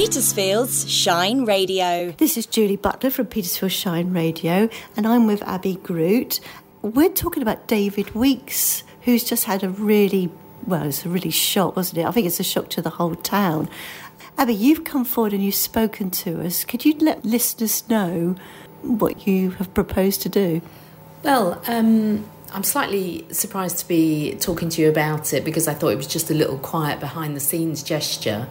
Petersfield's Shine Radio. This is Julie Butler from Petersfield Shine Radio, and I'm with Abi Grute. We're talking about David Weeks, who's just had a really, well, it's a really shock, wasn't it? I think it's a shock to the whole town. Abby, you've come forward and you've spoken to us. Could you let listeners know what you have proposed to do? Well, um, I'm slightly surprised to be talking to you about it because I thought it was just a little quiet behind the scenes gesture.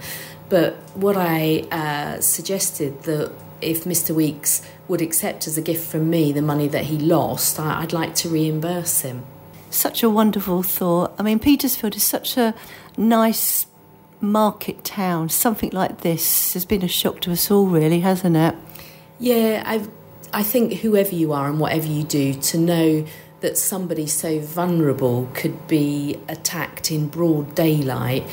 But what I uh, suggested that if Mr. Weeks would accept as a gift from me the money that he lost, I, would like to reimburse him. Such a wonderful thought. I mean, Petersfield is such a nice market town. Something like this has been a shock to us all, really, hasn't it? Yeah, I, I think whoever you are and whatever you do, to know that somebody so vulnerable could be attacked in broad daylight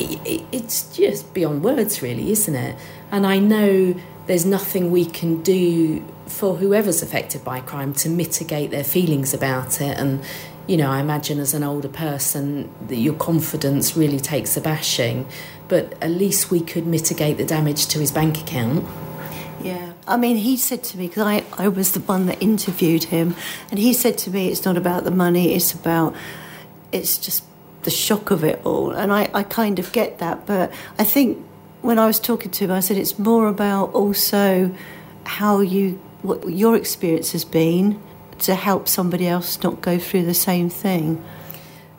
it's just beyond words, really, isn't it? And I know there's nothing we can do for whoever's affected by crime to mitigate their feelings about it. And, you know, I imagine as an older person your confidence really takes a bashing, but at least we could mitigate the damage to his bank account. Yeah, I mean, he said to me, because I, I was the one that interviewed him, and he said to me, it's not about the money, it's about, it's just the shock of it all. And I, I kind of get that. But I think when I was talking to him, I said it's more about also how you, what your experience has been to help somebody else not go through the same thing.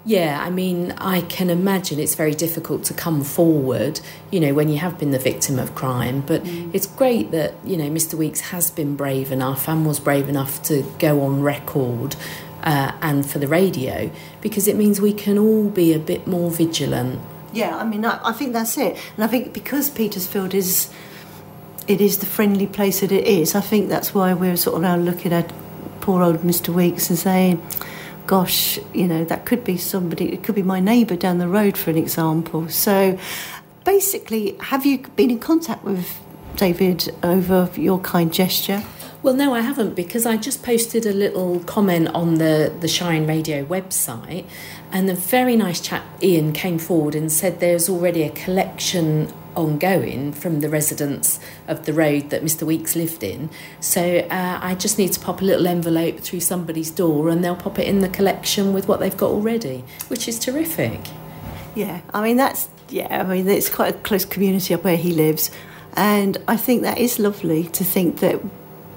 Yeah, I mean, I can imagine it's very difficult to come forward, you know, when you have been the victim of crime. But mm. it's great that, you know, Mr. Weeks has been brave enough and was brave enough to go on record uh, and for the radio because it means we can all be a bit more vigilant. Yeah, I mean, I, I think that's it. And I think because Petersfield is it is the friendly place that it is, I think that's why we're sort of now looking at poor old Mr. Weeks and saying, gosh, you know, that could be somebody, it could be my neighbour down the road, for an example. So basically, have you been in contact with David over your kind gesture? Well, no, I haven't because I just posted a little comment on the, the Shine Radio website, and a very nice chap, Ian, came forward and said there's already a collection ongoing from the residents of the road that Mr. Weeks lived in. So uh, I just need to pop a little envelope through somebody's door and they'll pop it in the collection with what they've got already, which is terrific. Yeah, I mean, that's, yeah, I mean, it's quite a close community up where he lives. And I think that is lovely to think that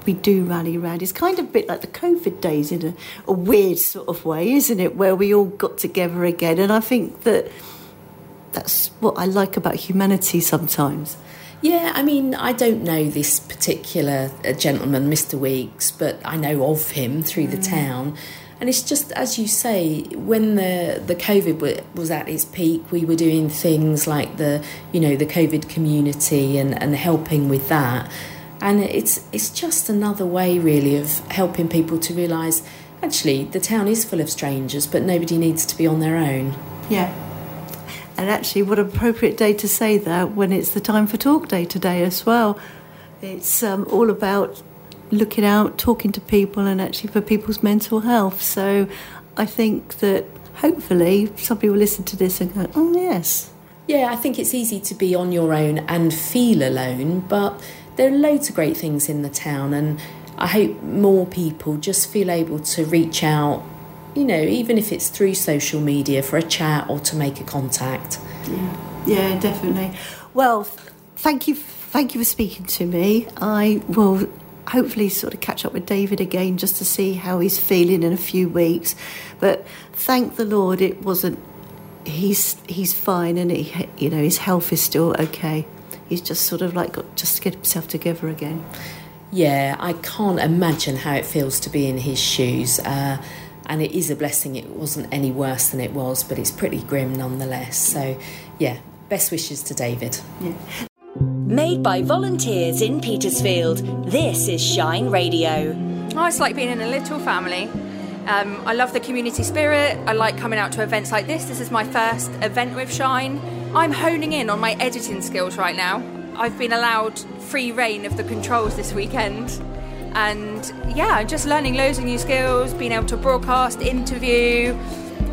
we do rally around. It's kind of a bit like the COVID days in a, a weird sort of way, isn't it? Where we all got together again. And I think that that's what I like about humanity sometimes. Yeah, I mean, I don't know this particular uh, gentleman, Mr. Weeks, but I know of him through the mm. town. And it's just as you say, when the the COVID was at its peak, we were doing things like the you know the COVID community and and helping with that and it's it's just another way really of helping people to realise actually the town is full of strangers but nobody needs to be on their own yeah and actually what an appropriate day to say that when it's the time for talk day today as well. It's um, all about looking out talking to people and actually for people's mental health. So i think that hopefully somebody will listen to this and go oh yes. Yeah i think it's easy to be on your own and feel alone but there are loads of great things in the town, and I hope more people just feel able to reach out, you know, even if it's through social media for a chat or to make a contact. Yeah, yeah, definitely. Well, thank you, thank you for speaking to me. I will hopefully sort of catch up with David again just to see how he's feeling in a few weeks. But thank the Lord, it wasn't. He's he's fine, and he, you know his health is still okay he's just sort of like got just to get himself together again. Yeah, I can't imagine how it feels to be in his shoes. Uh, and it is a blessing it wasn't any worse than it was, but it's pretty grim nonetheless. So, yeah, best wishes to David. Yeah. Made by volunteers in Petersfield, this is Shine Radio. Oh, it's like being in a little family. Um, I love the community spirit. I like coming out to events like this. This is my first event with Shine. I'm honing in on my editing skills right now. I've been allowed free reign of the controls this weekend. And yeah, just learning loads of new skills, being able to broadcast, interview.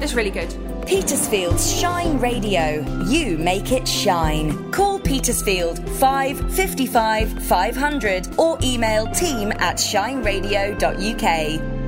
It's really good. Petersfield's Shine Radio. You make it shine. Call Petersfield 555 500 or email team at shineradio.uk.